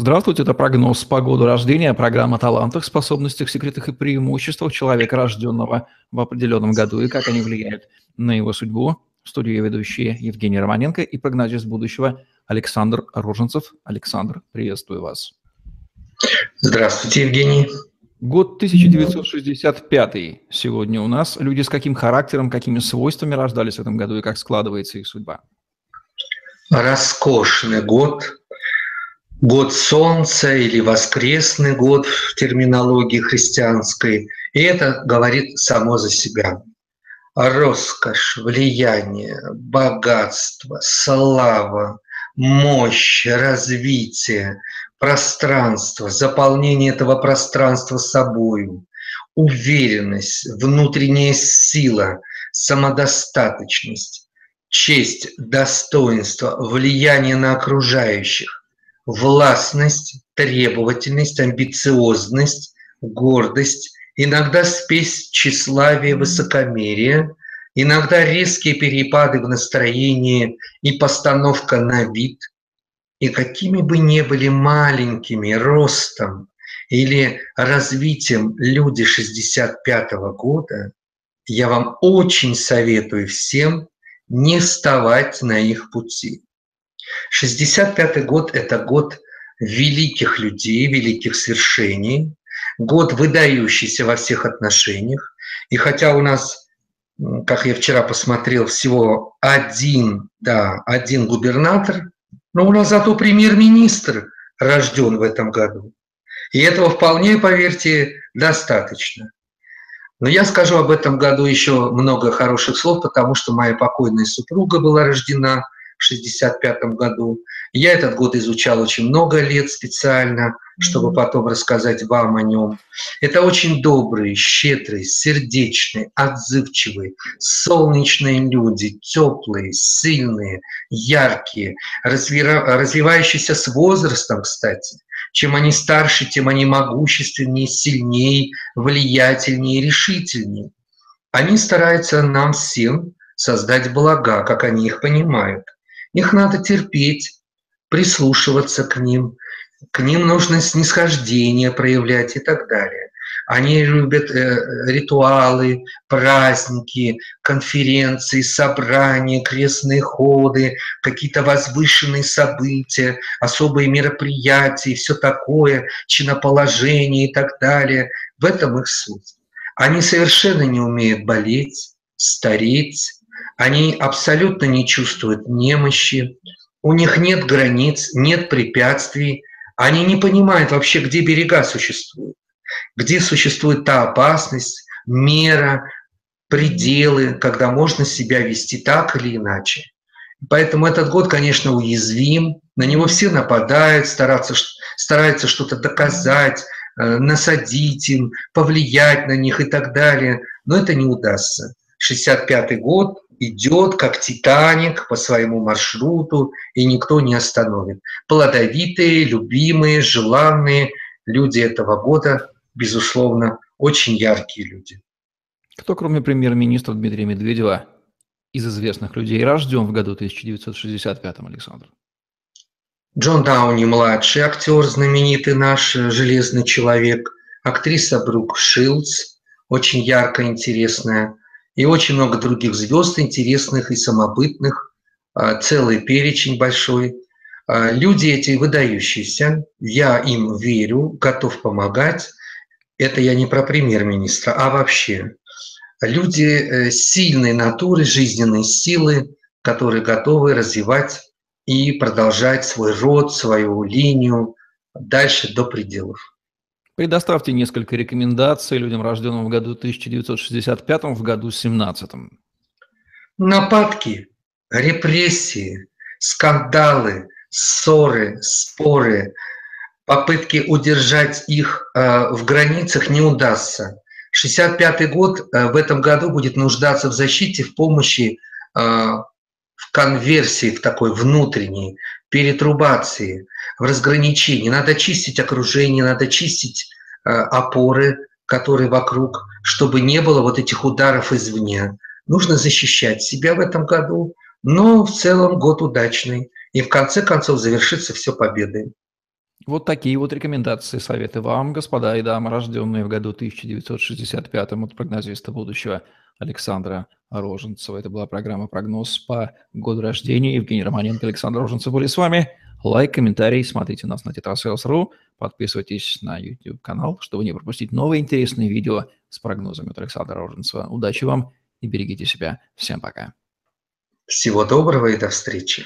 Здравствуйте, это прогноз по году рождения, программа о талантах, способностях, секретах и преимуществах человека, рожденного в определенном году, и как они влияют на его судьбу. В студии ведущие Евгений Романенко и прогнозист будущего Александр Роженцев. Александр, приветствую вас. Здравствуйте, Евгений. Год 1965 сегодня у нас. Люди с каким характером, какими свойствами рождались в этом году и как складывается их судьба? Роскошный год, год солнца или воскресный год в терминологии христианской. И это говорит само за себя. Роскошь, влияние, богатство, слава, мощь, развитие, пространство, заполнение этого пространства собою, уверенность, внутренняя сила, самодостаточность, честь, достоинство, влияние на окружающих, властность, требовательность, амбициозность, гордость, иногда спесь тщеславия, высокомерия, иногда резкие перепады в настроении и постановка на вид. И какими бы ни были маленькими ростом или развитием люди 65 -го года, я вам очень советую всем не вставать на их пути. 65 год – это год великих людей, великих свершений, год выдающийся во всех отношениях. И хотя у нас, как я вчера посмотрел, всего один, да, один губернатор, но у нас зато премьер-министр рожден в этом году. И этого вполне, поверьте, достаточно. Но я скажу об этом году еще много хороших слов, потому что моя покойная супруга была рождена – 1965 году. Я этот год изучал очень много лет специально, чтобы потом рассказать вам о нем. Это очень добрые, щедрые, сердечные, отзывчивые, солнечные люди, теплые, сильные, яркие, развивающиеся с возрастом, кстати. Чем они старше, тем они могущественнее, сильнее, влиятельнее, решительнее. Они стараются нам всем создать блага, как они их понимают – их надо терпеть, прислушиваться к ним, к ним нужно снисхождение проявлять и так далее. Они любят э, ритуалы, праздники, конференции, собрания, крестные ходы, какие-то возвышенные события, особые мероприятия, все такое, чиноположение и так далее. В этом их суть. Они совершенно не умеют болеть, стареть, они абсолютно не чувствуют немощи, у них нет границ, нет препятствий, они не понимают вообще, где берега существуют, где существует та опасность, мера, пределы, когда можно себя вести так или иначе. Поэтому этот год, конечно, уязвим, на него все нападают, стараются, стараются что-то доказать, э, насадить им, повлиять на них и так далее, но это не удастся. 65 год идет как Титаник по своему маршруту, и никто не остановит. Плодовитые, любимые, желанные люди этого года, безусловно, очень яркие люди. Кто, кроме премьер-министра Дмитрия Медведева, из известных людей рожден в году 1965, Александр? Джон Дауни-младший, актер знаменитый наш, железный человек, актриса Брук Шилдс, очень яркая, интересная, и очень много других звезд интересных и самобытных, а, целый перечень большой. А, люди эти выдающиеся, я им верю, готов помогать. Это я не про премьер-министра, а вообще. Люди э, сильной натуры, жизненной силы, которые готовы развивать и продолжать свой род, свою линию дальше до пределов. Предоставьте несколько рекомендаций людям, рожденным в году 1965, в году 17. Нападки, репрессии, скандалы, ссоры, споры, попытки удержать их э, в границах не удастся. 65 год э, в этом году будет нуждаться в защите, в помощи, э, в конверсии, в такой внутренней, перетрубации, в разграничении. Надо чистить окружение, надо чистить э, опоры, которые вокруг, чтобы не было вот этих ударов извне. Нужно защищать себя в этом году, но в целом год удачный. И в конце концов завершится все победой. Вот такие вот рекомендации, советы вам, господа и дамы, рожденные в году 1965 от прогнозиста будущего Александра Роженцева. Это была программа «Прогноз» по году рождения. Евгений Романенко, Александр Роженцев были с вами. Лайк, комментарий, смотрите нас на Тетрасейлс.ру, подписывайтесь на YouTube-канал, чтобы не пропустить новые интересные видео с прогнозами от Александра Роженцева. Удачи вам и берегите себя. Всем пока. Всего доброго и до встречи.